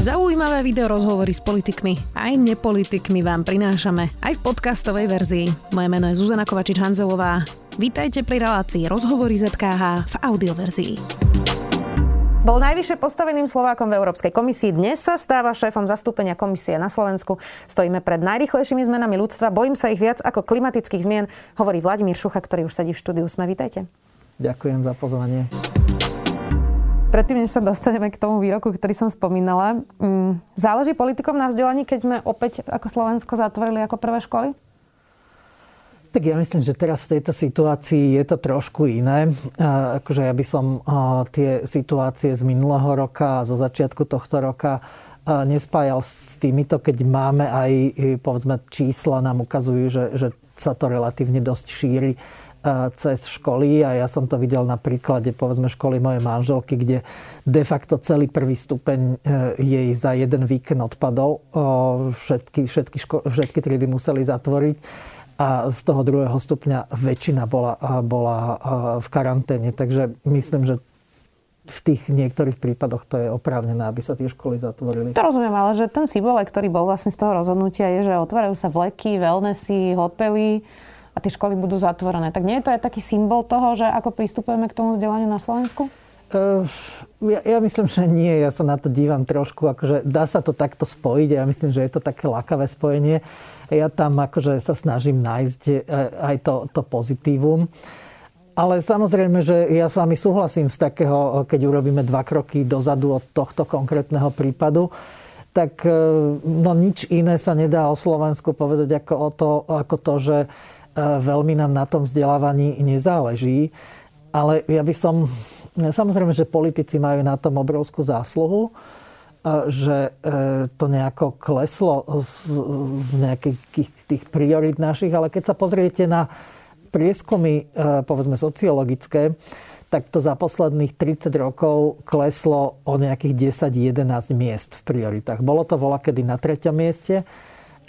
Zaujímavé video rozhovory s politikmi aj nepolitikmi vám prinášame aj v podcastovej verzii. Moje meno je Zuzana Kovačič-Hanzelová. Vítajte pri relácii Rozhovory ZKH v audioverzii. Bol najvyššie postaveným Slovákom v Európskej komisii. Dnes sa stáva šéfom zastúpenia komisie na Slovensku. Stojíme pred najrychlejšími zmenami ľudstva. Bojím sa ich viac ako klimatických zmien, hovorí Vladimír Šucha, ktorý už sedí v štúdiu. Sme, vítajte. Ďakujem za pozvanie. Predtým, než sa dostaneme k tomu výroku, ktorý som spomínala, mm, záleží politikom na vzdelaní, keď sme opäť ako Slovensko zatvorili ako prvé školy? Tak ja myslím, že teraz v tejto situácii je to trošku iné. Akože ja by som tie situácie z minulého roka a zo začiatku tohto roka nespájal s týmito, keď máme aj, povedzme, čísla nám ukazujú, že, že sa to relatívne dosť šíri cez školy a ja som to videl na príklade povedzme školy mojej manželky, kde de facto celý prvý stupeň e, jej za jeden víkend odpadol. Všetky, všetky, ško- všetky triedy museli zatvoriť a z toho druhého stupňa väčšina bola, bola v karanténe. Takže myslím, že v tých niektorých prípadoch to je oprávnené, aby sa tie školy zatvorili. To rozumiem, ale že ten symbol, ktorý bol vlastne z toho rozhodnutia, je, že otvárajú sa vleky, wellnessy, hotely a tie školy budú zatvorené. Tak nie je to aj taký symbol toho, že ako pristupujeme k tomu vzdelaniu na Slovensku? Uh, ja, ja myslím, že nie. Ja sa na to dívam trošku, akože dá sa to takto spojiť. Ja myslím, že je to také lákavé spojenie ja tam akože sa snažím nájsť e, aj to, to pozitívum. Ale samozrejme, že ja s vami súhlasím z takého, keď urobíme dva kroky dozadu od tohto konkrétneho prípadu, tak e, no, nič iné sa nedá o Slovensku povedať ako, o to, ako to, že veľmi nám na tom vzdelávaní nezáleží. Ale ja by som... Samozrejme, že politici majú na tom obrovskú zásluhu že e, to nejako kleslo z, nejakých tých priorit našich, ale keď sa pozriete na prieskumy, e, povedzme sociologické, tak to za posledných 30 rokov kleslo o nejakých 10-11 miest v prioritách. Bolo to vola kedy na treťom mieste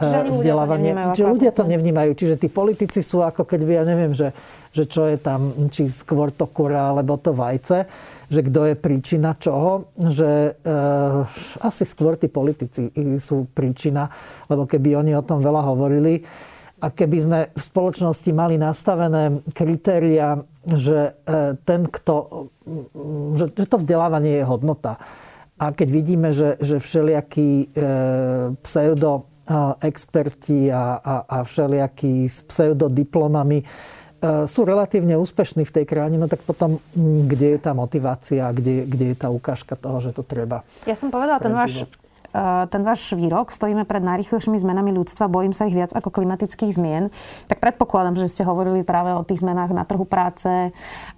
vzdelávanie. Čiže ľudia to nevnímajú. Čiže tí politici sú ako keď by, ja neviem, že, že čo je tam, či skôr to kura, alebo to vajce že kto je príčina čoho, že e, asi skôr tí politici sú príčina, lebo keby oni o tom veľa hovorili a keby sme v spoločnosti mali nastavené kritéria, že e, ten, kto, že, že to vzdelávanie je hodnota. A keď vidíme, že, že všelijakí e, pseudo experti a, a, a všelijakí s pseudodiplomami E, sú relatívne úspešní v tej krajine, no tak potom kde je tá motivácia, kde, kde je tá ukážka toho, že to treba. Ja som povedala, ten váš, ten váš výrok, stojíme pred najrychlejšími zmenami ľudstva, bojím sa ich viac ako klimatických zmien, tak predpokladám, že ste hovorili práve o tých zmenách na trhu práce e,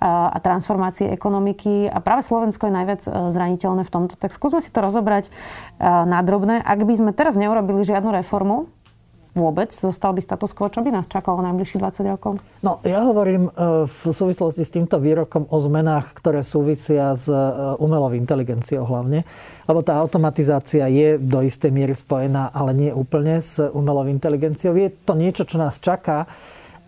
a transformácii ekonomiky a práve Slovensko je najviac zraniteľné v tomto. Tak skúsme si to rozobrať na drobné. Ak by sme teraz neurobili žiadnu reformu, vôbec? Zostal by status quo? Čo by nás čakalo najbližších 20 rokov? No, ja hovorím e, v súvislosti s týmto výrokom o zmenách, ktoré súvisia s e, umelou inteligenciou hlavne. Lebo tá automatizácia je do istej miery spojená, ale nie úplne s umelou inteligenciou. Je to niečo, čo nás čaká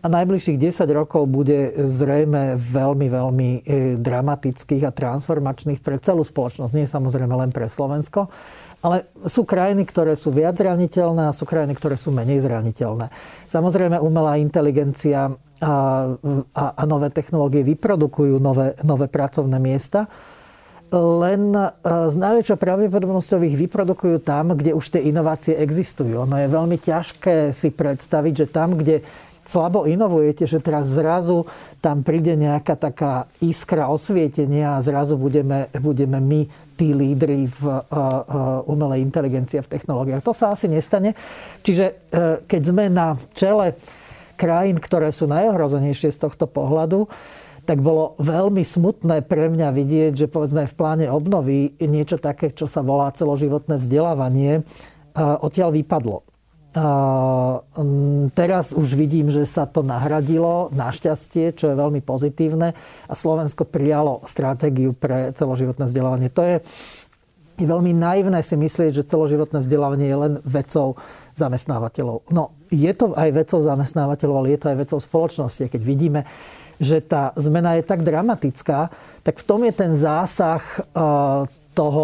a najbližších 10 rokov bude zrejme veľmi, veľmi e, dramatických a transformačných pre celú spoločnosť. Nie samozrejme len pre Slovensko. Ale sú krajiny, ktoré sú viac zraniteľné a sú krajiny, ktoré sú menej zraniteľné. Samozrejme, umelá inteligencia a, a, a nové technológie vyprodukujú nové, nové pracovné miesta, len s najväčšou pravdepodobnosťou ich vyprodukujú tam, kde už tie inovácie existujú. Ono je veľmi ťažké si predstaviť, že tam, kde slabo inovujete, že teraz zrazu tam príde nejaká taká iskra osvietenia a zrazu budeme, budeme my tí lídry v uh, uh, umelej inteligencii a v technológiách. To sa asi nestane. Čiže uh, keď sme na čele krajín, ktoré sú najohrozenejšie z tohto pohľadu, tak bolo veľmi smutné pre mňa vidieť, že povedzme v pláne obnovy niečo také, čo sa volá celoživotné vzdelávanie, odtiaľ vypadlo. Teraz už vidím, že sa to nahradilo, našťastie, čo je veľmi pozitívne. A Slovensko prijalo stratégiu pre celoživotné vzdelávanie. To je, je veľmi naivné si myslieť, že celoživotné vzdelávanie je len vecou zamestnávateľov. No, je to aj vecou zamestnávateľov, ale je to aj vecou spoločnosti. Keď vidíme, že tá zmena je tak dramatická, tak v tom je ten zásah toho,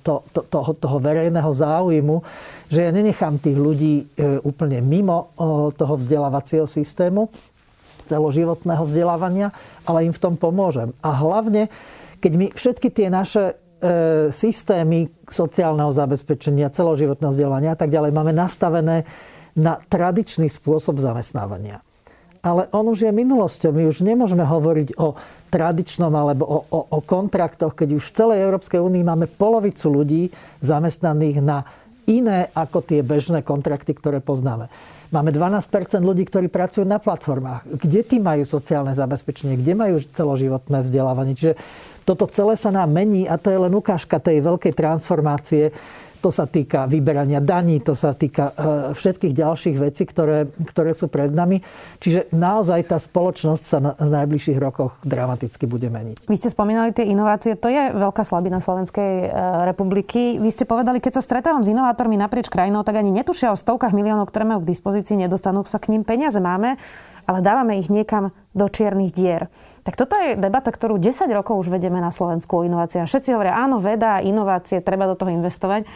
to, to, toho, toho verejného záujmu, že ja nenechám tých ľudí e, úplne mimo toho vzdelávacieho systému, celoživotného vzdelávania, ale im v tom pomôžem. A hlavne, keď my všetky tie naše systémy sociálneho zabezpečenia, celoživotného vzdelávania a tak ďalej máme nastavené na tradičný spôsob zamestnávania ale on už je minulosťou. My už nemôžeme hovoriť o tradičnom alebo o, o, o kontraktoch, keď už v celej Európskej únii máme polovicu ľudí zamestnaných na iné ako tie bežné kontrakty, ktoré poznáme. Máme 12% ľudí, ktorí pracujú na platformách. Kde tí majú sociálne zabezpečenie? Kde majú celoživotné vzdelávanie? Čiže toto celé sa nám mení a to je len ukážka tej veľkej transformácie to sa týka vyberania daní, to sa týka e, všetkých ďalších vecí, ktoré, ktoré sú pred nami. Čiže naozaj tá spoločnosť sa na, najbližších rokoch dramaticky bude meniť. Vy ste spomínali tie inovácie, to je veľká slabina Slovenskej e, republiky. Vy ste povedali, keď sa stretávam s inovátormi naprieč krajinou, tak ani netušia o stovkách miliónov, ktoré majú k dispozícii, nedostanú sa k ním. Peniaze máme, ale dávame ich niekam do čiernych dier. Tak toto je debata, ktorú 10 rokov už vedeme na Slovensku o inováciách. Všetci hovoria, áno, veda, inovácie, treba do toho investovať.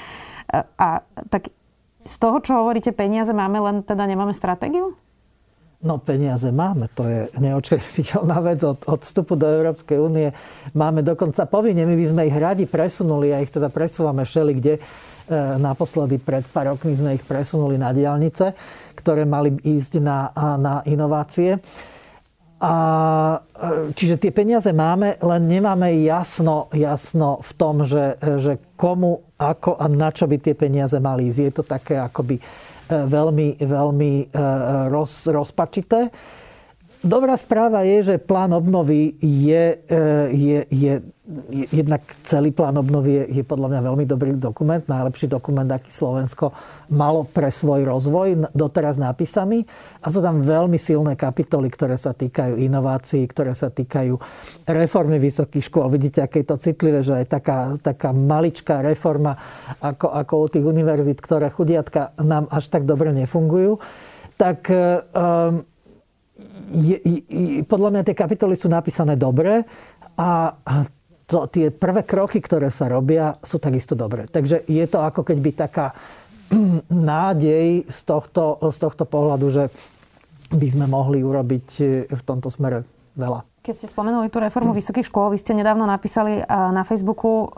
A, a tak z toho, čo hovoríte, peniaze máme, len teda nemáme stratégiu? No peniaze máme, to je neočerpiteľná vec. Od, od vstupu do Európskej únie máme dokonca povinne, my by sme ich radi presunuli a ich teda presúvame všeli, kde E, naposledy pred pár rokmi sme ich presunuli na diálnice, ktoré mali ísť na, na inovácie. A, e, čiže tie peniaze máme, len nemáme jasno, jasno v tom, že, že komu, ako a na čo by tie peniaze mali ísť. Je to také akoby e, veľmi, veľmi roz, rozpačité. Dobrá správa je, že plán obnovy je, e, je, je jednak celý plán obnovy je, je podľa mňa veľmi dobrý dokument, najlepší dokument, aký Slovensko malo pre svoj rozvoj doteraz napísaný. A sú tam veľmi silné kapitoly, ktoré sa týkajú inovácií, ktoré sa týkajú reformy vysokých škôl. Vidíte, aké je to citlivé, že aj taká, taká maličká reforma ako, ako u tých univerzít, ktoré chudiatka nám až tak dobre nefungujú. Tak um, je, je, podľa mňa tie kapitoly sú napísané dobre a to, tie prvé kroky, ktoré sa robia, sú takisto dobré. Takže je to ako keď by taká nádej z tohto, z tohto pohľadu, že by sme mohli urobiť v tomto smere veľa. Keď ste spomenuli tú reformu vysokých škôl, vy ste nedávno napísali na Facebooku,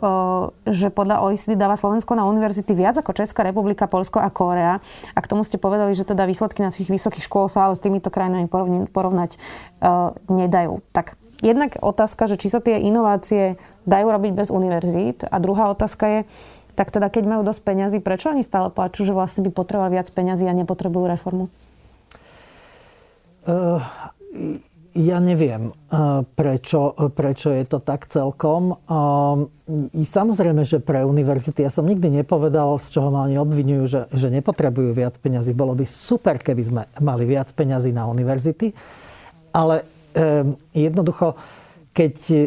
že podľa OECD dáva Slovensko na univerzity viac ako Česká republika, Polsko a Kórea. A k tomu ste povedali, že teda výsledky našich vysokých škôl sa ale s týmito krajinami porovnať nedajú. Tak jednak otázka, že či sa tie inovácie dajú robiť bez univerzít. A druhá otázka je, tak teda keď majú dosť peňazí, prečo oni stále plačú, že vlastne by potrebovali viac peňazí a nepotrebujú reformu? Uh, ja neviem, eh, prečo, prečo je to tak celkom. I samozrejme, že pre univerzity, ja som nikdy nepovedal, z čoho ma oni obvinujú, že, že nepotrebujú viac peňazí. Bolo by super, keby sme mali viac peňazí na univerzity, ale jednoducho, keď eh,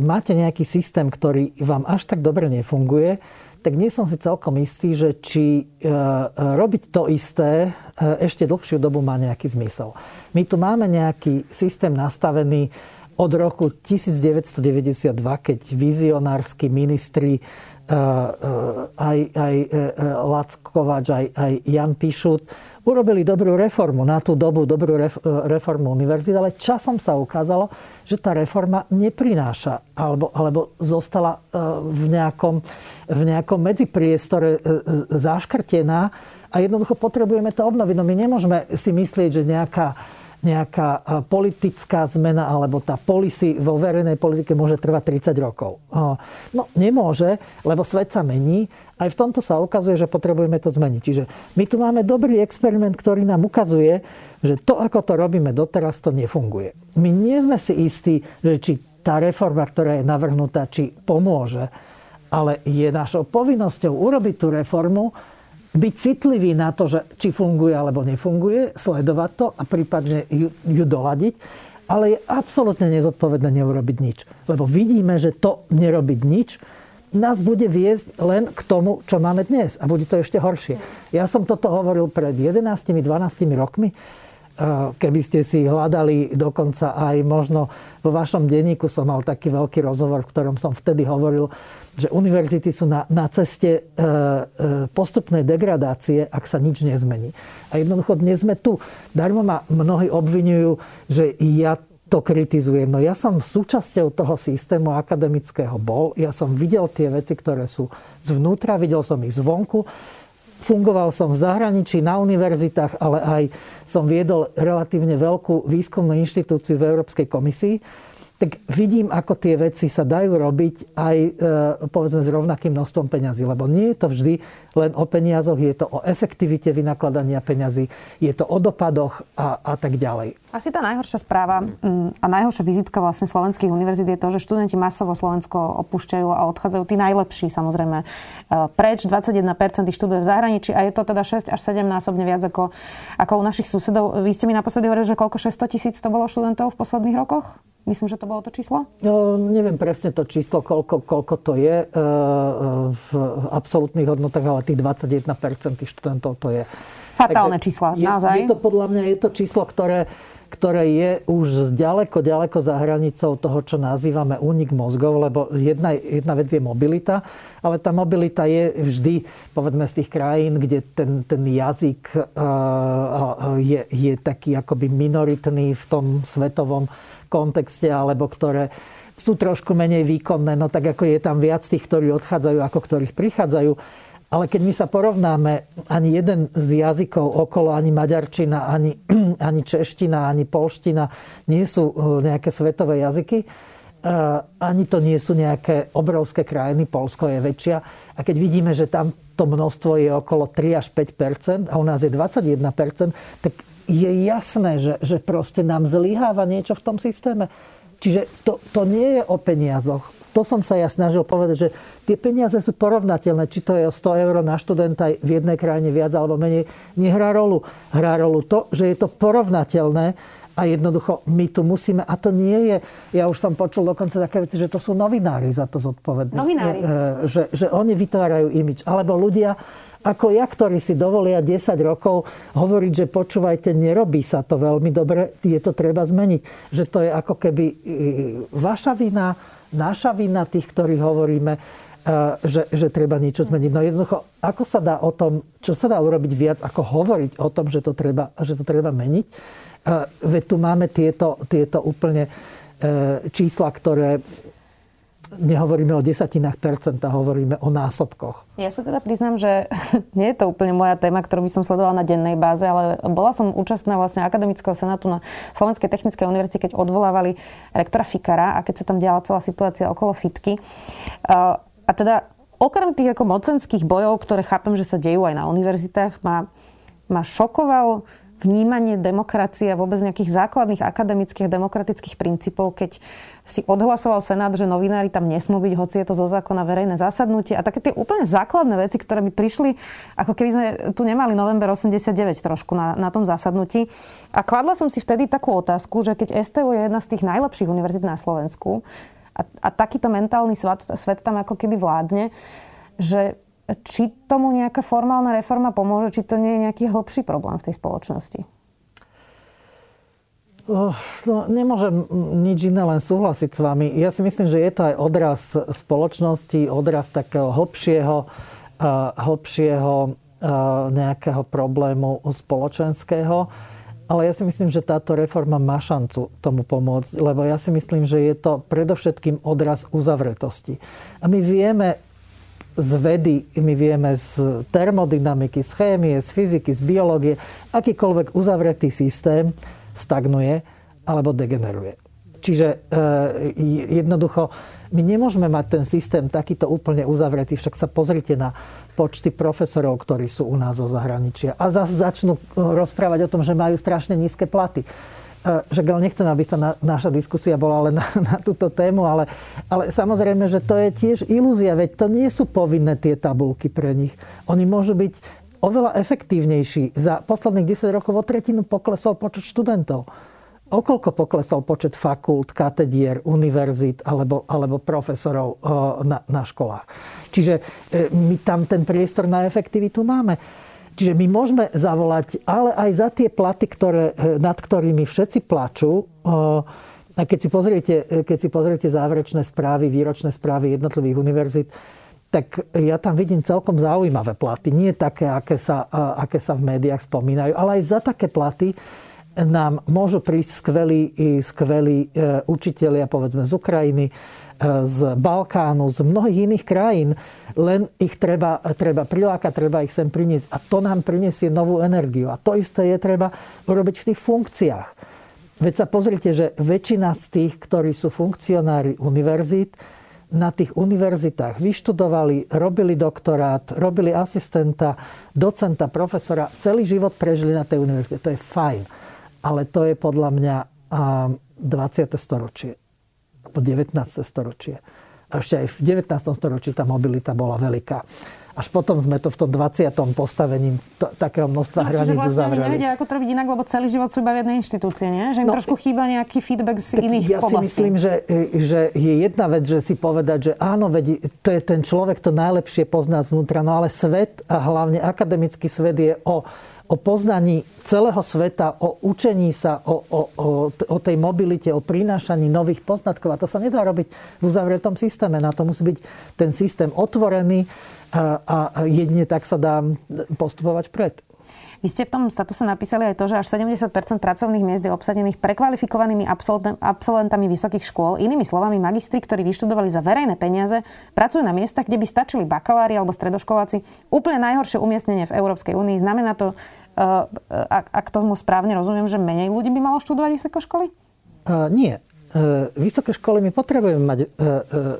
máte nejaký systém, ktorý vám až tak dobre nefunguje, tak nie som si celkom istý, že či e, robiť to isté e, ešte dlhšiu dobu má nejaký zmysel. My tu máme nejaký systém nastavený od roku 1992, keď vizionársky ministri e, aj, aj Lackovač, aj, aj Jan Pišut urobili dobrú reformu, na tú dobu dobrú reformu univerzity, ale časom sa ukázalo, že tá reforma neprináša alebo, alebo zostala e, v nejakom, v nejakom medzipriestore e, zaškrtená a jednoducho potrebujeme to obnoviť. No my nemôžeme si myslieť, že nejaká, nejaká e, politická zmena alebo tá policy vo verejnej politike môže trvať 30 rokov. No nemôže, lebo svet sa mení. Aj v tomto sa ukazuje, že potrebujeme to zmeniť. Čiže my tu máme dobrý experiment, ktorý nám ukazuje, že to, ako to robíme doteraz, to nefunguje. My nie sme si istí, že či tá reforma, ktorá je navrhnutá, či pomôže, ale je našou povinnosťou urobiť tú reformu, byť citlivý na to, že či funguje alebo nefunguje, sledovať to a prípadne ju, ju doladiť, ale je absolútne nezodpovedné neurobiť nič. Lebo vidíme, že to nerobiť nič nás bude viesť len k tomu, čo máme dnes. A bude to ešte horšie. Ja som toto hovoril pred 11-12 rokmi. Keby ste si hľadali dokonca aj možno vo vašom denníku som mal taký veľký rozhovor, v ktorom som vtedy hovoril, že univerzity sú na, na ceste e, e, postupnej degradácie, ak sa nič nezmení. A jednoducho dnes sme tu. Darmo ma mnohí obvinujú, že ja to kritizujem. No ja som súčasťou toho systému akademického bol. Ja som videl tie veci, ktoré sú zvnútra, videl som ich zvonku. Fungoval som v zahraničí, na univerzitách, ale aj som viedol relatívne veľkú výskumnú inštitúciu v Európskej komisii tak vidím, ako tie veci sa dajú robiť aj e, povedzme s rovnakým množstvom peňazí. Lebo nie je to vždy len o peniazoch, je to o efektivite vynakladania peňazí, je to o dopadoch a, a tak ďalej. Asi tá najhoršia správa mm, a najhoršia vizitka vlastne slovenských univerzít je to, že študenti masovo Slovensko opúšťajú a odchádzajú tí najlepší samozrejme e, preč. 21% ich študuje v zahraničí a je to teda 6 až 7 násobne viac ako, ako u našich susedov. Vy ste mi naposledy hovorili, že koľko 600 tisíc to bolo študentov v posledných rokoch? Myslím, že to bolo to číslo? No, neviem presne to číslo, koľko, koľko to je e, e, v absolútnych hodnotách, ale tých 21% tých študentov to je. Fatálne čísla, je, naozaj. Je to podľa mňa je to číslo, ktoré, ktoré je už ďaleko, ďaleko za hranicou toho, čo nazývame únik mozgov, lebo jedna, jedna vec je mobilita, ale tá mobilita je vždy, povedzme, z tých krajín, kde ten, ten jazyk uh, je, je taký akoby minoritný v tom svetovom kontexte, alebo ktoré sú trošku menej výkonné, no tak ako je tam viac tých, ktorí odchádzajú, ako ktorých prichádzajú. Ale keď my sa porovnáme, ani jeden z jazykov okolo, ani maďarčina, ani, ani čeština, ani polština nie sú uh, nejaké svetové jazyky. Uh, ani to nie sú nejaké obrovské krajiny. Polsko je väčšia. A keď vidíme, že tam to množstvo je okolo 3 až 5% a u nás je 21% tak je jasné, že, že proste nám zlyháva niečo v tom systéme. Čiže to, to nie je o peniazoch. To som sa ja snažil povedať, že tie peniaze sú porovnateľné. Či to je o 100 eur na študenta v jednej krajine viac alebo menej, nehrá rolu. Hrá rolu to, že je to porovnateľné a jednoducho my tu musíme, a to nie je, ja už som počul dokonca také veci, že to sú novinári za to zodpovední. Novinári. E, že, že oni vytvárajú imič. Alebo ľudia, ako ja, ktorí si dovolia 10 rokov hovoriť, že počúvajte, nerobí sa to veľmi dobre, je to treba zmeniť. Že to je ako keby e, vaša vina, naša vina tých, ktorí hovoríme, e, že, že treba niečo zmeniť. No jednoducho, ako sa dá o tom, čo sa dá urobiť viac, ako hovoriť o tom, že to treba, že to treba meniť. E, veď tu máme tieto, tieto úplne čísla, ktoré nehovoríme o desatinách percenta, hovoríme o násobkoch. Ja sa teda priznám, že nie je to úplne moja téma, ktorú by som sledovala na dennej báze, ale bola som účastná vlastne akademického senátu na Slovenskej technickej univerzite, keď odvolávali rektora Fikara a keď sa tam diala celá situácia okolo Fitky. A teda okrem tých ako mocenských bojov, ktoré chápem, že sa dejú aj na univerzitách, ma, ma šokoval vnímanie demokracie a vôbec nejakých základných akademických demokratických princípov, keď si odhlasoval Senát, že novinári tam nesmú byť, hoci je to zo zákona verejné zasadnutie a také tie úplne základné veci, ktoré by prišli, ako keby sme tu nemali november 89 trošku na, na tom zasadnutí. A kladla som si vtedy takú otázku, že keď STU je jedna z tých najlepších univerzít na Slovensku a, a takýto mentálny svet, svet tam ako keby vládne, že či tomu nejaká formálna reforma pomôže, či to nie je nejaký hlbší problém v tej spoločnosti? Oh, no, nemôžem nič iné, len súhlasiť s vami. Ja si myslím, že je to aj odraz spoločnosti, odraz takého hlbšieho, uh, hlbšieho uh, nejakého problému spoločenského. Ale ja si myslím, že táto reforma má šancu tomu pomôcť, lebo ja si myslím, že je to predovšetkým odraz uzavretosti. A my vieme z vedy, my vieme z termodynamiky, z chémie, z fyziky, z biológie, akýkoľvek uzavretý systém stagnuje alebo degeneruje. Čiže e, jednoducho my nemôžeme mať ten systém takýto úplne uzavretý, však sa pozrite na počty profesorov, ktorí sú u nás zo zahraničia a zase začnú rozprávať o tom, že majú strašne nízke platy že ale nechcem, aby sa na, naša diskusia bola len na, na túto tému, ale, ale samozrejme, že to je tiež ilúzia, veď to nie sú povinné tie tabulky pre nich. Oni môžu byť oveľa efektívnejší. Za posledných 10 rokov o tretinu poklesol počet študentov. Okoľko poklesol počet fakult, katedier, univerzít alebo, alebo profesorov na, na školách. Čiže e, my tam ten priestor na efektivitu máme. Čiže my môžeme zavolať, ale aj za tie platy, ktoré, eh, nad ktorými všetci plačú, eh, A keď si pozriete, keď si pozriete záverečné správy, výročné správy jednotlivých univerzít, tak ja tam vidím celkom zaujímavé platy. Nie také, aké sa, aké sa v médiách spomínajú, ale aj za také platy nám môžu prísť skvelí, skvelí e, učitelia, povedzme z Ukrajiny, e, z Balkánu, z mnohých iných krajín. Len ich treba, treba prilákať, treba ich sem priniesť. A to nám prinesie novú energiu. A to isté je treba urobiť v tých funkciách. Veď sa pozrite, že väčšina z tých, ktorí sú funkcionári univerzít, na tých univerzitách vyštudovali, robili doktorát, robili asistenta, docenta, profesora, celý život prežili na tej univerzite. To je fajn ale to je podľa mňa 20. storočie, alebo 19. storočie. A ešte aj v 19. storočí tá mobilita bola veľká. Až potom sme to v tom 20. postavením to, takého množstva no, hraníc vlastne uzavreli. nevedia, ako to robiť inak, lebo celý život sú iba v jednej inštitúcie, nie? Že im no, trošku chýba nejaký feedback z iných ja oblastí. Ja si myslím, že, že je jedna vec, že si povedať, že áno, veď to je ten človek, to najlepšie pozná zvnútra, no ale svet a hlavne akademický svet je o o poznaní celého sveta, o učení sa, o, o, o, o tej mobilite, o prinášaní nových poznatkov. A to sa nedá robiť v uzavretom systéme. Na to musí byť ten systém otvorený a, a jedine tak sa dá postupovať vpred. Vy ste v tom statuse napísali aj to, že až 70% pracovných miest je obsadených prekvalifikovanými absolventami vysokých škôl. Inými slovami, magistri, ktorí vyštudovali za verejné peniaze, pracujú na miestach, kde by stačili bakalári alebo stredoškoláci. Úplne najhoršie umiestnenie v Európskej únii. Znamená to, uh, ak, tomu správne rozumiem, že menej ľudí by malo študovať vysoké školy? Uh, nie. E, vysoké školy my potrebujeme mať e, e,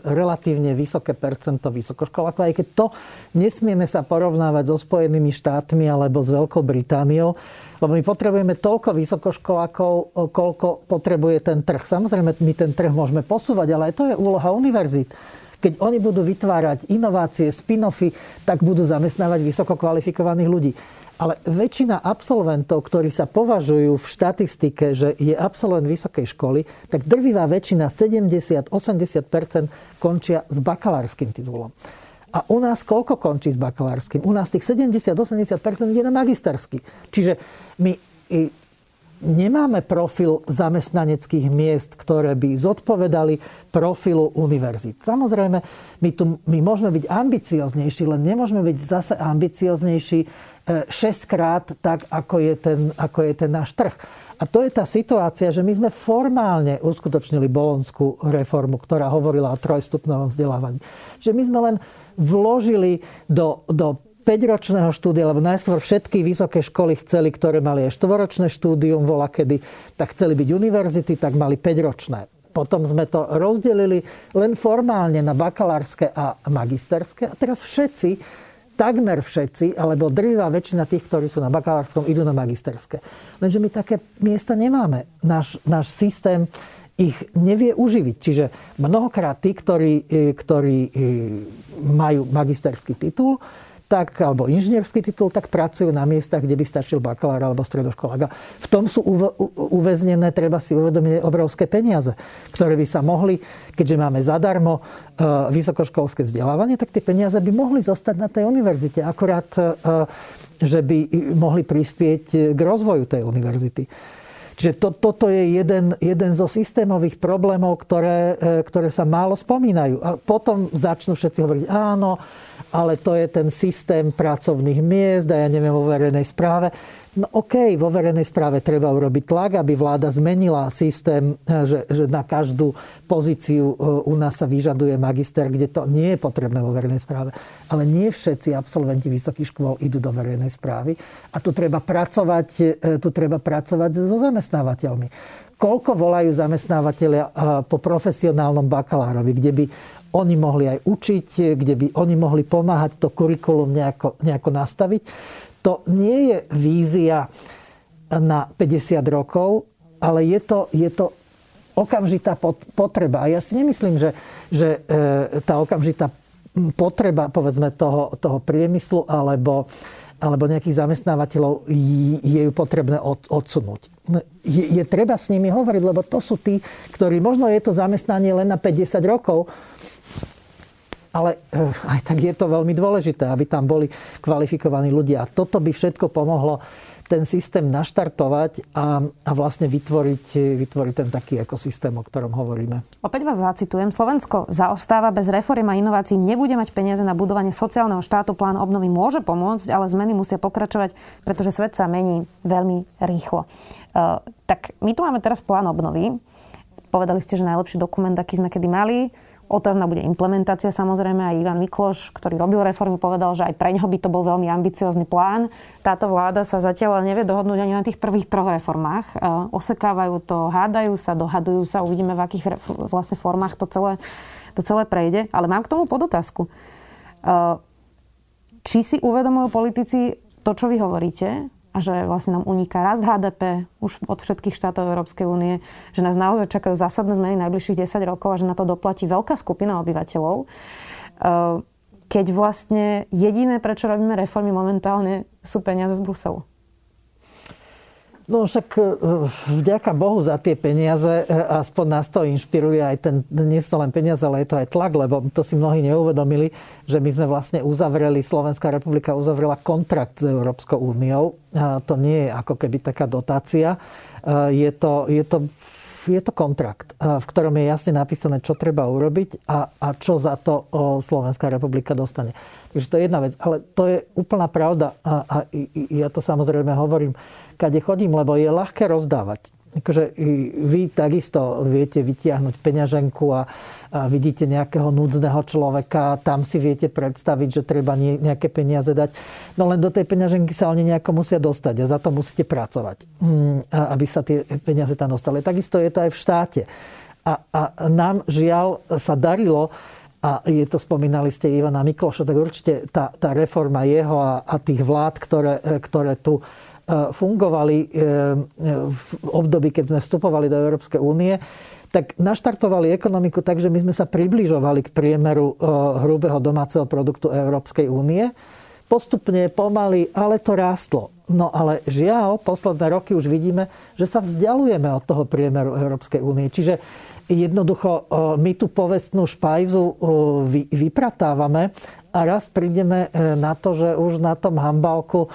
relatívne vysoké percento vysokoškolákov, aj keď to nesmieme sa porovnávať so Spojenými štátmi alebo s Veľkou Britániou, lebo my potrebujeme toľko vysokoškolákov, koľko potrebuje ten trh. Samozrejme, my ten trh môžeme posúvať, ale aj to je úloha univerzít. Keď oni budú vytvárať inovácie, spin-offy, tak budú zamestnávať vysoko kvalifikovaných ľudí. Ale väčšina absolventov, ktorí sa považujú v štatistike, že je absolvent vysokej školy, tak drvivá väčšina, 70-80% končia s bakalárskym titulom. A u nás koľko končí s bakalárskym? U nás tých 70-80% ide na magisterský. Čiže my nemáme profil zamestnaneckých miest, ktoré by zodpovedali profilu univerzít. Samozrejme, my, tu, my môžeme byť ambicioznejší, len nemôžeme byť zase ambicioznejší 6 krát tak, ako je, ten, ako je ten náš trh. A to je tá situácia, že my sme formálne uskutočnili bolonskú reformu, ktorá hovorila o trojstupnovom vzdelávaní. Že my sme len vložili do, do 5-ročného štúdia, lebo najskôr všetky vysoké školy chceli, ktoré mali aj štvoročné štúdium, vola kedy, tak chceli byť univerzity, tak mali 5-ročné. Potom sme to rozdelili len formálne na bakalárske a magisterské. A teraz všetci takmer všetci, alebo drvivá väčšina tých, ktorí sú na bakalárskom, idú na magisterské. Lenže my také miesta nemáme. Náš, náš systém ich nevie uživiť. Čiže mnohokrát tí, ktorí, ktorí e, majú magisterský titul, tak, alebo inžinierský titul, tak pracujú na miestach, kde by stačil bakalár alebo stredoškolák. A v tom sú uväznené, treba si uvedomiť, obrovské peniaze, ktoré by sa mohli, keďže máme zadarmo e, vysokoškolské vzdelávanie, tak tie peniaze by mohli zostať na tej univerzite. Akorát, e, že by mohli prispieť k rozvoju tej univerzity. Čiže to, toto je jeden, jeden zo systémových problémov, ktoré, e, ktoré sa málo spomínajú. A potom začnú všetci hovoriť, áno, ale to je ten systém pracovných miest a ja neviem o verejnej správe. No OK, vo verejnej správe treba urobiť tlak, aby vláda zmenila systém, eh, že, že na každú pozíciu eh, u nás sa vyžaduje magister, kde to nie je potrebné vo verejnej správe. Ale nie všetci absolventi vysokých škôl idú do verejnej správy a tu treba pracovať, eh, tu treba pracovať so zamestnávateľmi. Koľko volajú zamestnávateľia po profesionálnom bakalárovi, kde by oni mohli aj učiť, kde by oni mohli pomáhať to kurikulum nejako, nejako nastaviť. To nie je vízia na 50 rokov, ale je to, je to okamžitá potreba. A ja si nemyslím, že, že e, tá okamžitá potreba povedzme toho, toho priemyslu alebo, alebo nejakých zamestnávateľov je ju potrebné od, odsunúť. Je, je treba s nimi hovoriť, lebo to sú tí, ktorí, možno je to zamestnanie len na 50 rokov, ale eh, aj tak je to veľmi dôležité, aby tam boli kvalifikovaní ľudia. A toto by všetko pomohlo ten systém naštartovať a, a vlastne vytvoriť, vytvoriť ten taký ekosystém, o ktorom hovoríme. Opäť vás zacitujem. Slovensko zaostáva bez reform a inovácií, nebude mať peniaze na budovanie sociálneho štátu. Plán obnovy môže pomôcť, ale zmeny musia pokračovať, pretože svet sa mení veľmi rýchlo. Uh, tak my tu máme teraz plán obnovy. Povedali ste, že najlepší dokument, aký sme kedy mali. Otázna bude implementácia samozrejme. Aj Ivan Mikloš, ktorý robil reformy, povedal, že aj pre ňoho by to bol veľmi ambiciózny plán. Táto vláda sa zatiaľ nevie dohodnúť ani na tých prvých troch reformách. E, osekávajú to, hádajú sa, dohadujú sa, uvidíme, v akých vlastne formách to celé, to celé prejde. Ale mám k tomu podotázku. E, či si uvedomujú politici to, čo vy hovoríte, a že vlastne nám uniká rast HDP už od všetkých štátov Európskej únie, že nás naozaj čakajú zásadné zmeny najbližších 10 rokov a že na to doplatí veľká skupina obyvateľov. Eh, keď vlastne jediné, prečo robíme reformy momentálne, sú peniaze z Bruselu. No však e, vďaka Bohu za tie peniaze, e, aspoň nás to inšpiruje aj ten, nie sú to len peniaze, ale je to aj tlak, lebo to si mnohí neuvedomili, že my sme vlastne uzavreli, Slovenská republika uzavrela kontrakt s Európskou úniou. To nie je ako keby taká dotácia. E, je to, je to je to kontrakt, v ktorom je jasne napísané, čo treba urobiť a, a čo za to Slovenská republika dostane. Takže to je jedna vec. Ale to je úplná pravda a, a ja to samozrejme hovorím kade chodím, lebo je ľahké rozdávať. Akože vy takisto viete vytiahnuť peňaženku a, a vidíte nejakého núdzneho človeka, tam si viete predstaviť, že treba nejaké peniaze dať. No len do tej peňaženky sa oni nejako musia dostať a za to musíte pracovať, mm, aby sa tie peniaze tam dostali. Takisto je to aj v štáte. A, a nám žiaľ sa darilo, a je to, spomínali ste Ivana Mikloša, tak určite tá, tá reforma jeho a, a tých vlád, ktoré, ktoré tu fungovali e, v období, keď sme vstupovali do Európskej únie, tak naštartovali ekonomiku tak, že my sme sa približovali k priemeru e, hrubého domáceho produktu Európskej únie. Postupne, pomaly, ale to rástlo. No ale žiaľ, posledné roky už vidíme, že sa vzdialujeme od toho priemeru Európskej únie. Čiže jednoducho my tú povestnú špajzu vypratávame a raz prídeme na to, že už na tom hambálku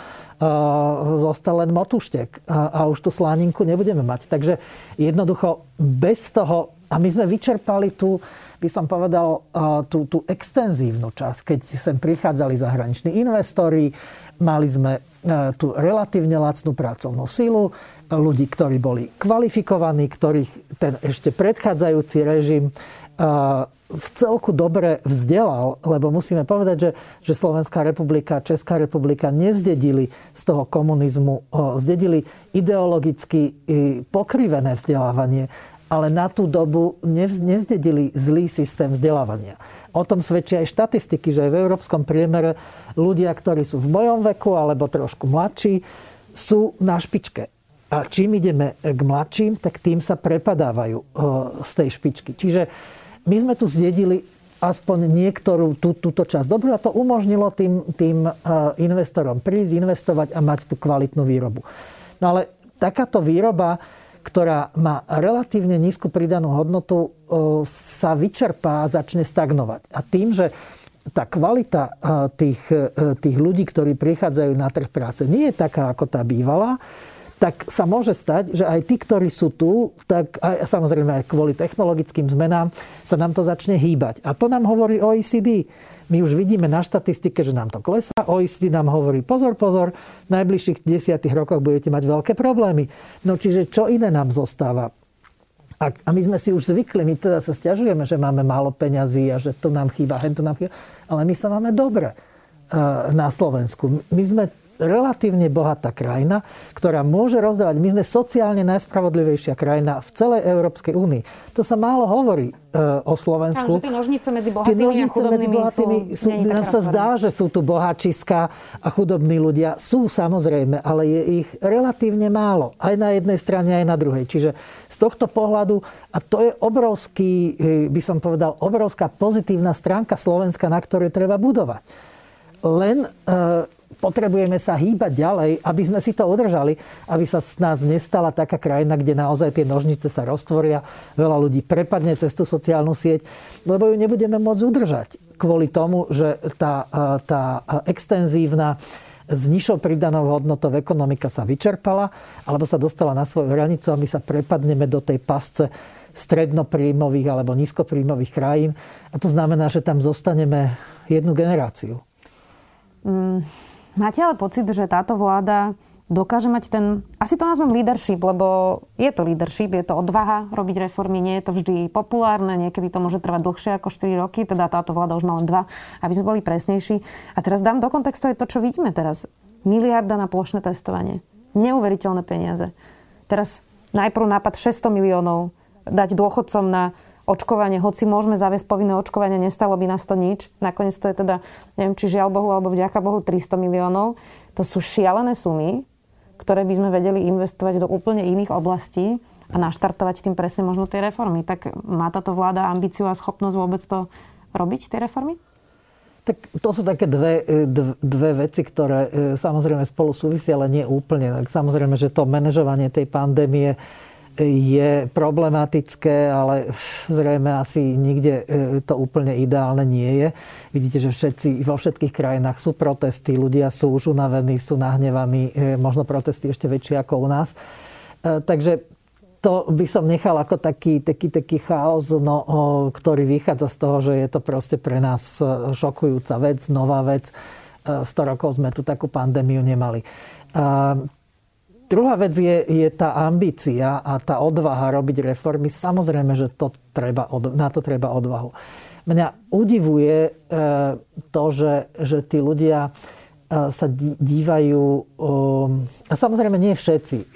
zostal len motuštek a, a už tú sláninku nebudeme mať. Takže jednoducho bez toho, a my sme vyčerpali tú, by som povedal, tú, tú extenzívnu časť, keď sem prichádzali zahraniční investori, mali sme tú relatívne lacnú pracovnú silu, ľudí, ktorí boli kvalifikovaní, ktorých ten ešte predchádzajúci režim v celku dobre vzdelal, lebo musíme povedať, že, že Slovenská republika, Česká republika nezdedili z toho komunizmu, zdedili ideologicky pokrivené vzdelávanie, ale na tú dobu nezdedili zlý systém vzdelávania. O tom svedčia aj štatistiky, že aj v európskom priemere ľudia, ktorí sú v mojom veku alebo trošku mladší, sú na špičke. A čím ideme k mladším, tak tým sa prepadávajú z tej špičky. Čiže my sme tu zdedili aspoň niektorú tú, túto časť dobrú a to umožnilo tým, tým eh, investorom prísť, investovať a mať tú kvalitnú výrobu. No ale takáto výroba, ktorá má relatívne nízku pridanú hodnotu, eh, sa vyčerpá a začne stagnovať. A tým, že tá kvalita eh, tých, tých ľudí, ktorí prichádzajú na trh práce, nie je taká, ako tá bývala, tak sa môže stať, že aj tí, ktorí sú tu, tak aj, samozrejme aj kvôli technologickým zmenám sa nám to začne hýbať. A to nám hovorí OECD. My už vidíme na štatistike, že nám to klesá. OECD nám hovorí, pozor, pozor, v najbližších desiatých rokoch budete mať veľké problémy. No čiže čo iné nám zostáva? A, a my sme si už zvykli, my teda sa stiažujeme, že máme málo peňazí a že to nám chýba, hen to nám chýba, ale my sa máme dobre eh, na Slovensku. My sme relatívne bohatá krajina, ktorá môže rozdávať. My sme sociálne najspravodlivejšia krajina v celej Európskej únii. To sa málo hovorí e, o Slovensku. Tam, tie nožnice medzi bohatými nožnice a chudobnými medzi bohatými sú, sú nám sa zdá, že sú tu bohačiska a chudobní ľudia. Sú samozrejme, ale je ich relatívne málo. Aj na jednej strane, aj na druhej. Čiže z tohto pohľadu, a to je obrovský, e, by som povedal, obrovská pozitívna stránka Slovenska, na ktorej treba budovať. Len e, potrebujeme sa hýbať ďalej, aby sme si to udržali, aby sa z nás nestala taká krajina, kde naozaj tie nožnice sa roztvoria, veľa ľudí prepadne cez tú sociálnu sieť, lebo ju nebudeme môcť udržať kvôli tomu, že tá, tá extenzívna s nižšou pridanou hodnotou ekonomika sa vyčerpala, alebo sa dostala na svoju hranicu a my sa prepadneme do tej pasce strednopríjmových alebo nízkopríjmových krajín. A to znamená, že tam zostaneme jednu generáciu. Mm, máte ale pocit, že táto vláda dokáže mať ten, asi to nazvem leadership, lebo je to leadership, je to odvaha robiť reformy, nie je to vždy populárne, niekedy to môže trvať dlhšie ako 4 roky, teda táto vláda už má len 2, aby sme boli presnejší. A teraz dám do kontextu aj to, čo vidíme teraz. Miliarda na plošné testovanie. Neuveriteľné peniaze. Teraz najprv nápad 600 miliónov dať dôchodcom na očkovanie, hoci môžeme zaviesť povinné očkovanie, nestalo by nás to nič. Nakoniec to je teda, neviem, či žiaľ Bohu alebo vďaka Bohu 300 miliónov. To sú šialené sumy, ktoré by sme vedeli investovať do úplne iných oblastí a naštartovať tým presne možno tie reformy. Tak má táto vláda ambíciu a schopnosť vôbec to robiť, tie reformy? Tak to sú také dve, dve veci, ktoré e, samozrejme spolu súvisia, ale nie úplne. Tak samozrejme, že to manažovanie tej pandémie je problematické, ale zrejme asi nikde e, to úplne ideálne nie je. Vidíte, že všetci, vo všetkých krajinách sú protesty, ľudia sú už unavení, sú nahnevaní, e, možno protesty ešte väčšie ako u nás. E, takže to by som nechal ako taký, taký, taký chaos, no, ktorý vychádza z toho, že je to proste pre nás šokujúca vec, nová vec. 100 rokov sme tu takú pandémiu nemali. Druhá vec je, je tá ambícia a tá odvaha robiť reformy. Samozrejme, že to treba, na to treba odvahu. Mňa udivuje e, to, že, že tí ľudia e, sa dívajú... A samozrejme nie všetci.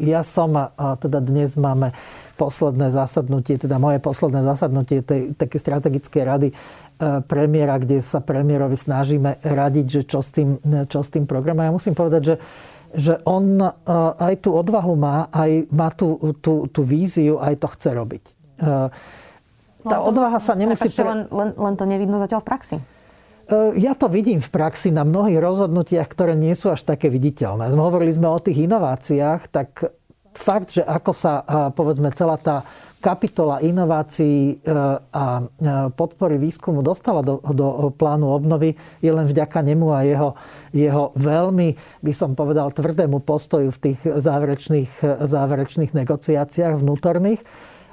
Ja som, teda dnes máme posledné zasadnutie, teda moje posledné zasadnutie tej také strategickej rady e, premiéra, kde sa premiérovi snažíme radiť, že čo s tým, čo s tým programom. Ja musím povedať, že že on e, aj tú odvahu má, aj má tú, tú, tú víziu, aj to chce robiť. E, tá no, odvaha sa nemusí... Pre... Len, len, len to nevidno zatiaľ v praxi. E, ja to vidím v praxi na mnohých rozhodnutiach, ktoré nie sú až také viditeľné. Hovorili sme o tých inováciách, tak fakt, že ako sa povedzme celá tá kapitola inovácií a podpory výskumu dostala do, do plánu obnovy, je len vďaka nemu a jeho jeho veľmi, by som povedal, tvrdému postoju v tých záverečných, záverečných negociáciách vnútorných.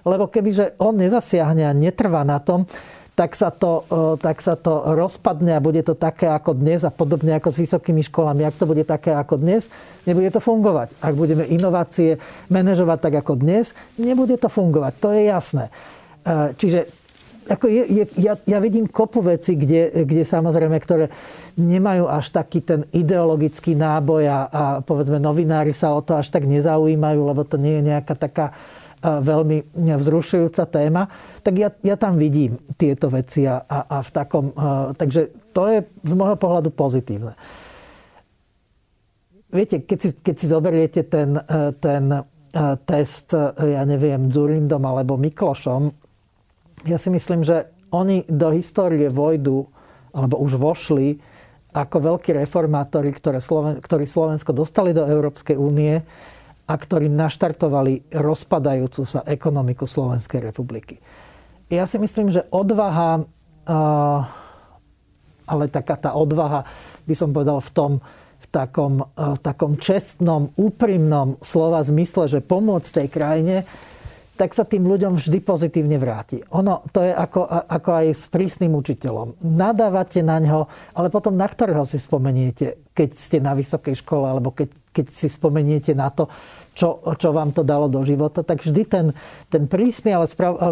Lebo kebyže on nezasiahne a netrvá na tom, tak sa, to, tak sa to rozpadne a bude to také ako dnes a podobne ako s vysokými školami. Ak to bude také ako dnes, nebude to fungovať. Ak budeme inovácie manažovať tak ako dnes, nebude to fungovať. To je jasné. E, čiže ako je, je, ja, ja vidím kopu veci, kde, kde samozrejme, ktoré nemajú až taký ten ideologický náboj a, a povedzme novinári sa o to až tak nezaujímajú, lebo to nie je nejaká taká veľmi vzrušujúca téma, tak ja, ja tam vidím tieto veci a, a, v takom... Takže to je z môjho pohľadu pozitívne. Viete, keď si, keď si zoberiete ten, ten test, ja neviem, Dzurindom alebo Miklošom, ja si myslím, že oni do histórie vojdu, alebo už vošli, ako veľkí reformátori, ktoré Sloven- ktorí Slovensko dostali do Európskej únie a ktorí naštartovali rozpadajúcu sa ekonomiku Slovenskej republiky. Ja si myslím, že odvaha, ale taká tá odvaha, by som povedal v tom, v takom, v takom čestnom, úprimnom slova zmysle, že pomôcť tej krajine, tak sa tým ľuďom vždy pozitívne vráti. Ono, to je ako, ako aj s prísnym učiteľom. Nadávate na ňo, ale potom na ktorého si spomeniete, keď ste na vysokej škole, alebo keď, keď si spomeniete na to, čo, čo vám to dalo do života, tak vždy ten, ten prísny, ale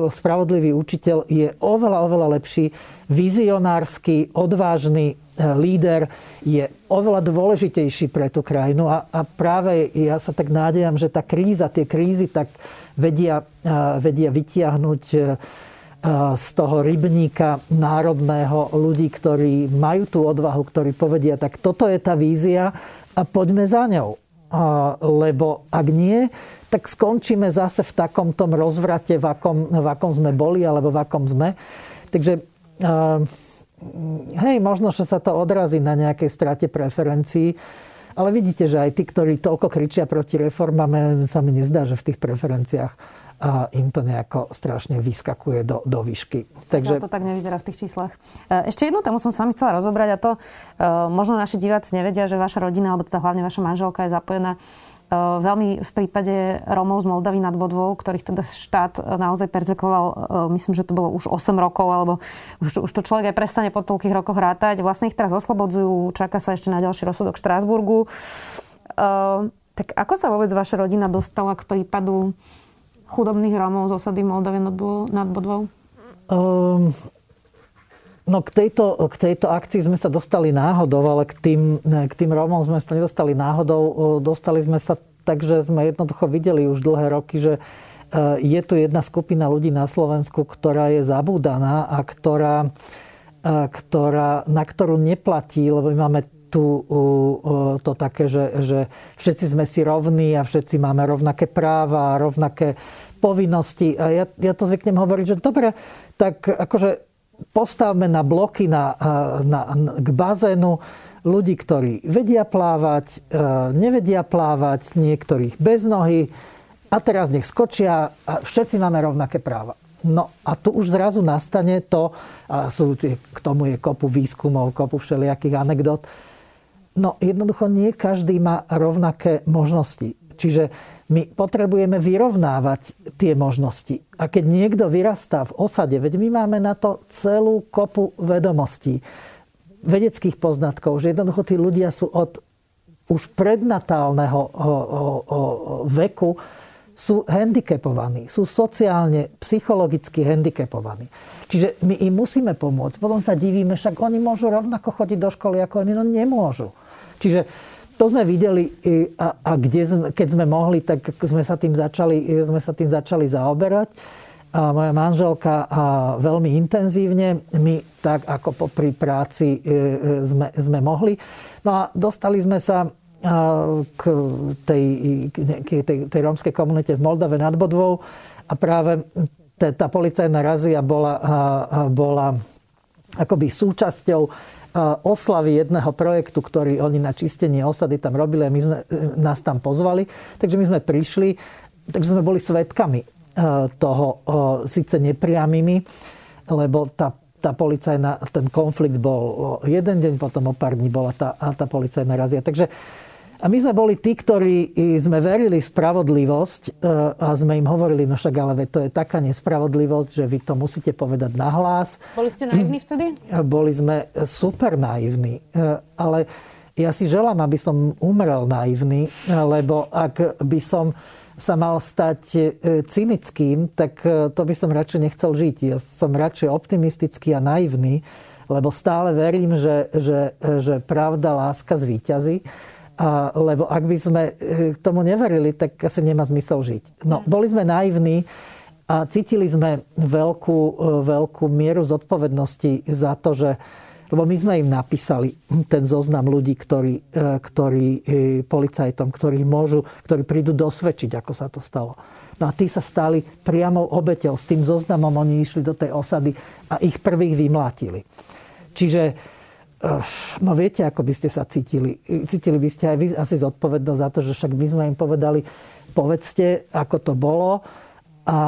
spravodlivý učiteľ je oveľa, oveľa lepší, vizionársky, odvážny e, líder, je oveľa dôležitejší pre tú krajinu a, a práve ja sa tak nádejam, že tá kríza, tie krízy tak vedia, vedia vytiahnuť e, z toho rybníka národného ľudí, ktorí majú tú odvahu, ktorí povedia, tak toto je tá vízia a poďme za ňou. Lebo ak nie, tak skončíme zase v takom tom rozvrate, v akom, v akom sme boli alebo v akom sme. Takže hej, možno, že sa to odrazí na nejakej strate preferencií, ale vidíte, že aj tí, ktorí toľko kričia proti reformám, sa mi nezdá, že v tých preferenciách im to nejako strašne vyskakuje do, do výšky. Takže... to tak nevyzerá v tých číslach. E, ešte jednu tému som s vami chcela rozobrať a to možno naši diváci nevedia, že vaša rodina, alebo teda hlavne vaša manželka je zapojená E, veľmi v prípade Rómov z Moldavy nad Bodvou, ktorých teda štát naozaj perzekoval, e, myslím, že to bolo už 8 rokov, alebo už, už to človek aj prestane po toľkých rokoch rátať. Vlastne ich teraz oslobodzujú, čaká sa ešte na ďalší rozsudok v Štrásburgu. Tak ako sa vôbec vaša rodina dostala k prípadu chudobných Rómov z osady Moldavy nad Bodvou? Um, No k tejto, k tejto akcii sme sa dostali náhodou, ale k tým, k tým Rómom sme sa nedostali náhodou. Dostali sme sa tak, že sme jednoducho videli už dlhé roky, že e, je tu jedna skupina ľudí na Slovensku, ktorá je zabúdaná a ktorá, e, ktorá, na ktorú neplatí, lebo my máme tu to také, že, že všetci sme si rovní a všetci máme rovnaké práva a rovnaké povinnosti. A ja, ja to zvyknem hovoriť, že dobre, tak akože postavme na bloky na, na, na, k bazénu ľudí, ktorí vedia plávať, e, nevedia plávať, niektorých bez nohy a teraz nech skočia a všetci máme rovnaké práva. No a tu už zrazu nastane to, a sú, k tomu je kopu výskumov, kopu všelijakých anekdot, no jednoducho nie každý má rovnaké možnosti. Čiže my potrebujeme vyrovnávať tie možnosti. A keď niekto vyrastá v osade, veď my máme na to celú kopu vedomostí, vedeckých poznatkov, že jednoducho tí ľudia sú od už prednatálneho veku sú handicapovaní, sú sociálne, psychologicky handicapovaní. Čiže my im musíme pomôcť. Potom sa divíme, však oni môžu rovnako chodiť do školy ako my, no nemôžu. Čiže to sme videli a, a kde sme, keď sme mohli, tak sme sa tým začali, sme sa tým začali zaoberať. A moja manželka a veľmi intenzívne, my tak ako pri práci e, e, sme, sme mohli. No a dostali sme sa k tej, k tej, tej rómskej komunite v Moldave nad Bodvou a práve tá policajná razia bola, bola akoby súčasťou oslavy jedného projektu, ktorý oni na čistenie osady tam robili a my sme, e, nás tam pozvali. Takže my sme prišli, takže sme boli svetkami e, toho, síce nepriamými, lebo tá, tá policajná, ten konflikt bol jeden deň, potom o pár dní bola tá, tá policajná razia. Takže a my sme boli tí, ktorí sme verili spravodlivosť e, a sme im hovorili, no však ale to je taká nespravodlivosť, že vy to musíte povedať nahlas. Boli ste naivní vtedy? Boli sme super naivní. E, ale ja si želám, aby som umrel naivný, lebo ak by som sa mal stať e, cynickým, tak to by som radšej nechcel žiť. Ja som radšej optimistický a naivný, lebo stále verím, že, že, že pravda, láska zvíťazí. A, lebo ak by sme e, tomu neverili, tak asi nemá zmysel žiť. No, boli sme naivní a cítili sme veľkú, e, veľkú mieru zodpovednosti za to, že lebo my sme im napísali ten zoznam ľudí, ktorí, e, ktorí policajtom, ktorí môžu, ktorí prídu dosvedčiť, ako sa to stalo. No a tí sa stali priamou obeťou. S tým zoznamom oni išli do tej osady a ich prvých vymlátili. Čiže No viete, ako by ste sa cítili. Cítili by ste aj vy asi zodpovednosť za to, že však my sme im povedali, povedzte, ako to bolo a,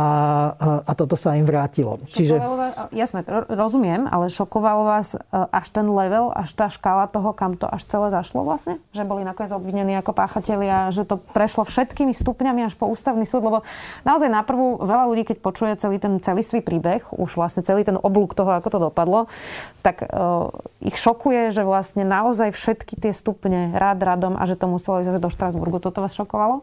a toto sa im vrátilo. Čiže... Vás, jasné, rozumiem, ale šokovalo vás e, až ten level, až tá škála toho, kam to až celé zašlo vlastne? Že boli nakoniec obvinení ako páchatelia, že to prešlo všetkými stupňami až po ústavný súd, lebo naozaj na prvú veľa ľudí, keď počuje celý ten celistvý príbeh, už vlastne celý ten oblúk toho, ako to dopadlo, tak uh, ich šokuje, že vlastne naozaj všetky tie stupne rád radom a že to muselo ísť do Štrasburgu. Toto vás šokovalo?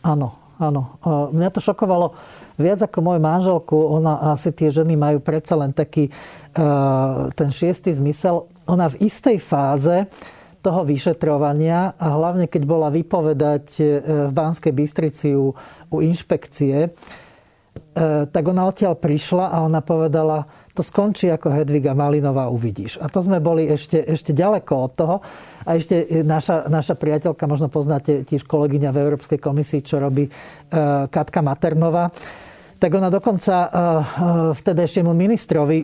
Áno, áno. Mňa to šokovalo viac ako moju manželku, ona asi tie ženy majú predsa len taký uh, ten šiestý zmysel. Ona v istej fáze toho vyšetrovania a hlavne keď bola vypovedať uh, v Banskej Bystrici u, u inšpekcie, uh, tak ona odtiaľ prišla a ona povedala, to skončí ako Hedviga Malinová, uvidíš. A to sme boli ešte, ešte ďaleko od toho. A ešte naša, naša priateľka, možno poznáte tiež kolegyňa v Európskej komisii, čo robí Katka Maternová tak ona dokonca eh, vtedajšiemu ministrovi,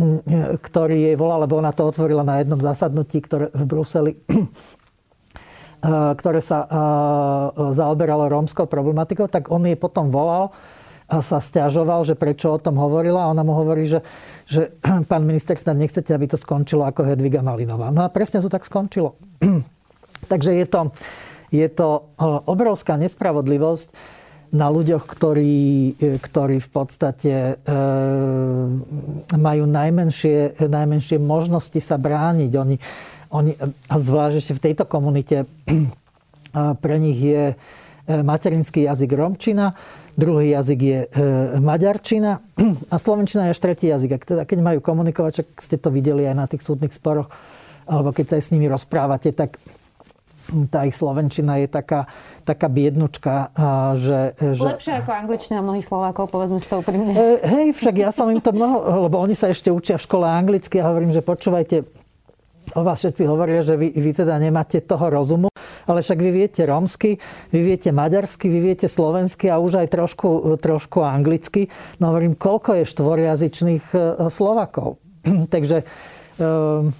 ktorý jej volal, lebo ona to otvorila na jednom zasadnutí ktoré, v Bruseli, ktoré sa zaoberalo rómskou problematikou, tak on jej potom volal sa stiažoval, že prečo o tom hovorila. A ona mu hovorí, že, že pán minister, snad nechcete, aby to skončilo ako Hedviga Malinová. No a presne to tak skončilo. Takže je to, je to obrovská nespravodlivosť na ľuďoch, ktorí, ktorí v podstate e, majú najmenšie, najmenšie možnosti sa brániť. Oni, oni, a zvlášť ešte v tejto komunite pre nich je e, materinský jazyk romčina, druhý jazyk je e, maďarčina a slovenčina je až tretí jazyk. Ak teda, keď majú komunikovať, čak ste to videli aj na tých súdnych sporoch, alebo keď sa aj s nimi rozprávate, tak tá ich slovenčina je taká, taká biednučka. Že, že... Lepšie ako angličtina mnohých Slovákov, povedzme si to úprimne. E, hej, však ja som im to mnoho, lebo oni sa ešte učia v škole anglicky a hovorím, že počúvajte, o vás všetci hovoria, že vy, vy teda nemáte toho rozumu, ale však vy viete rómsky, vy viete maďarsky, vy viete slovensky a už aj trošku, trošku anglicky. No hovorím, koľko je štvorjazyčných e, Slovakov. Takže um,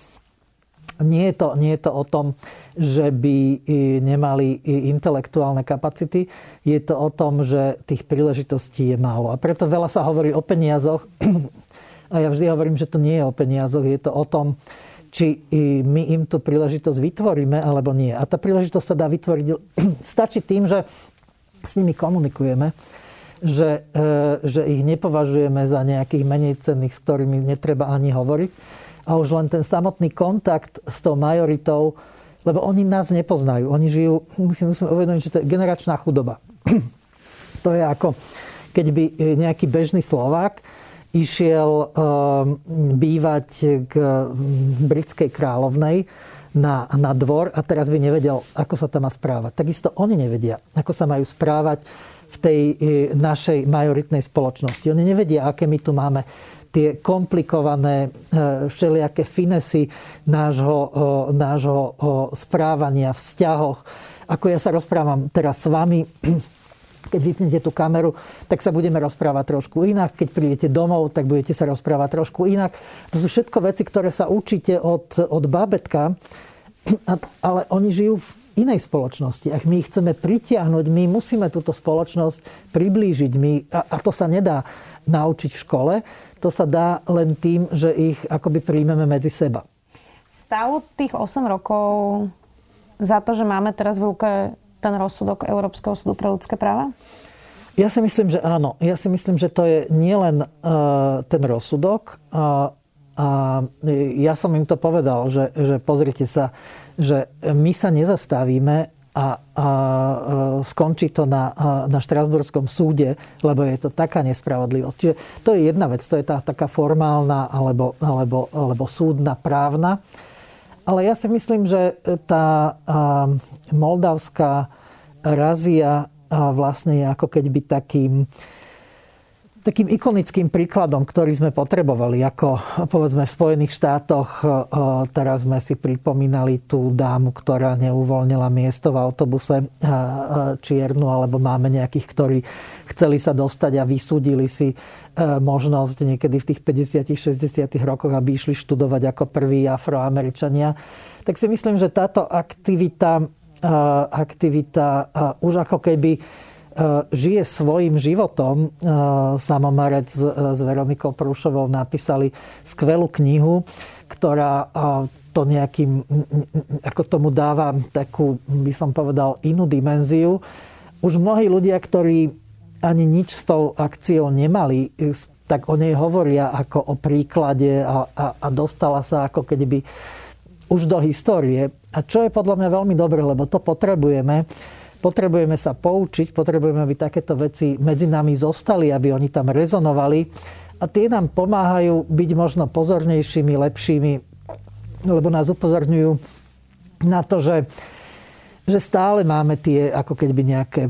nie je, to, nie je to o tom, že by nemali intelektuálne kapacity. Je to o tom, že tých príležitostí je málo. A preto veľa sa hovorí o peniazoch. A ja vždy hovorím, že to nie je o peniazoch. Je to o tom, či my im tú príležitosť vytvoríme, alebo nie. A tá príležitosť sa dá vytvoriť... Stačí tým, že s nimi komunikujeme, že, e, že ich nepovažujeme za nejakých menej cenných, s ktorými netreba ani hovoriť a už len ten samotný kontakt s tou majoritou, lebo oni nás nepoznajú. Oni žijú, musím, musím uvedomiť, že to je generačná chudoba. to je ako, keď by nejaký bežný Slovák išiel um, bývať k britskej kráľovnej na, na dvor a teraz by nevedel, ako sa tam má správať. Takisto oni nevedia, ako sa majú správať v tej e, našej majoritnej spoločnosti. Oni nevedia, aké my tu máme tie komplikované e, všelijaké finesy nášho, nášho správania, vzťahoch. Ako ja sa rozprávam teraz s vami, keď vypnete tú kameru, tak sa budeme rozprávať trošku inak. Keď prídete domov, tak budete sa rozprávať trošku inak. To sú všetko veci, ktoré sa učíte od, od babetka, ale oni žijú v inej spoločnosti. Ak my ich chceme pritiahnuť, my musíme túto spoločnosť priblížiť. My, a, a to sa nedá naučiť v škole to sa dá len tým, že ich akoby príjmeme medzi seba. Stálo tých 8 rokov za to, že máme teraz v ruke ten rozsudok Európskeho súdu pre ľudské práva? Ja si myslím, že áno. Ja si myslím, že to je nielen uh, ten rozsudok. Uh, a ja som im to povedal, že, že pozrite sa, že my sa nezastavíme a, a skončí to na, na Štrasburskom súde, lebo je to taká nespravodlivosť. Čiže to je jedna vec, to je tá taká formálna alebo, alebo, alebo súdna právna. Ale ja si myslím, že tá moldavská razia vlastne je ako keď by takým takým ikonickým príkladom, ktorý sme potrebovali, ako povedzme v Spojených štátoch, e, teraz sme si pripomínali tú dámu, ktorá neuvoľnila miesto v autobuse e, e, čiernu, alebo máme nejakých, ktorí chceli sa dostať a vysúdili si možnosť niekedy v tých 50 60 rokoch, aby išli študovať ako prví afroameričania. Tak si myslím, že táto aktivita, aktivita už ako keby žije svojim životom. E, Samomarec s Veronikou Prúšovou napísali skvelú knihu, ktorá to nejakým, ako tomu dáva takú, by som povedal, inú dimenziu. Už mnohí ľudia, ktorí ani nič s tou akciou nemali, tak o nej hovoria ako o príklade a, a, a dostala sa ako keby už do histórie. A čo je podľa mňa veľmi dobré, lebo to potrebujeme, Potrebujeme sa poučiť, potrebujeme, aby takéto veci medzi nami zostali, aby oni tam rezonovali. A tie nám pomáhajú byť možno pozornejšími, lepšími, lebo nás upozorňujú na to, že, že stále máme tie ako keby nejaké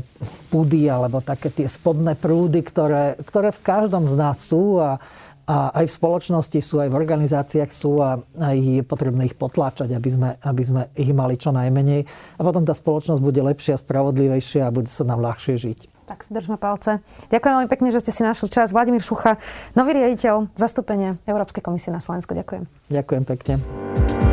pudy alebo také tie spodné prúdy, ktoré, ktoré v každom z nás sú a, a aj v spoločnosti sú, aj v organizáciách sú a je potrebné ich potláčať, aby sme, aby sme ich mali čo najmenej. A potom tá spoločnosť bude lepšia, spravodlivejšia a bude sa nám ľahšie žiť. Tak si držme palce. Ďakujem veľmi pekne, že ste si našli čas. Vladimír Šucha, nový riaditeľ zastúpenia Európskej komisie na Slovensku. Ďakujem. Ďakujem pekne.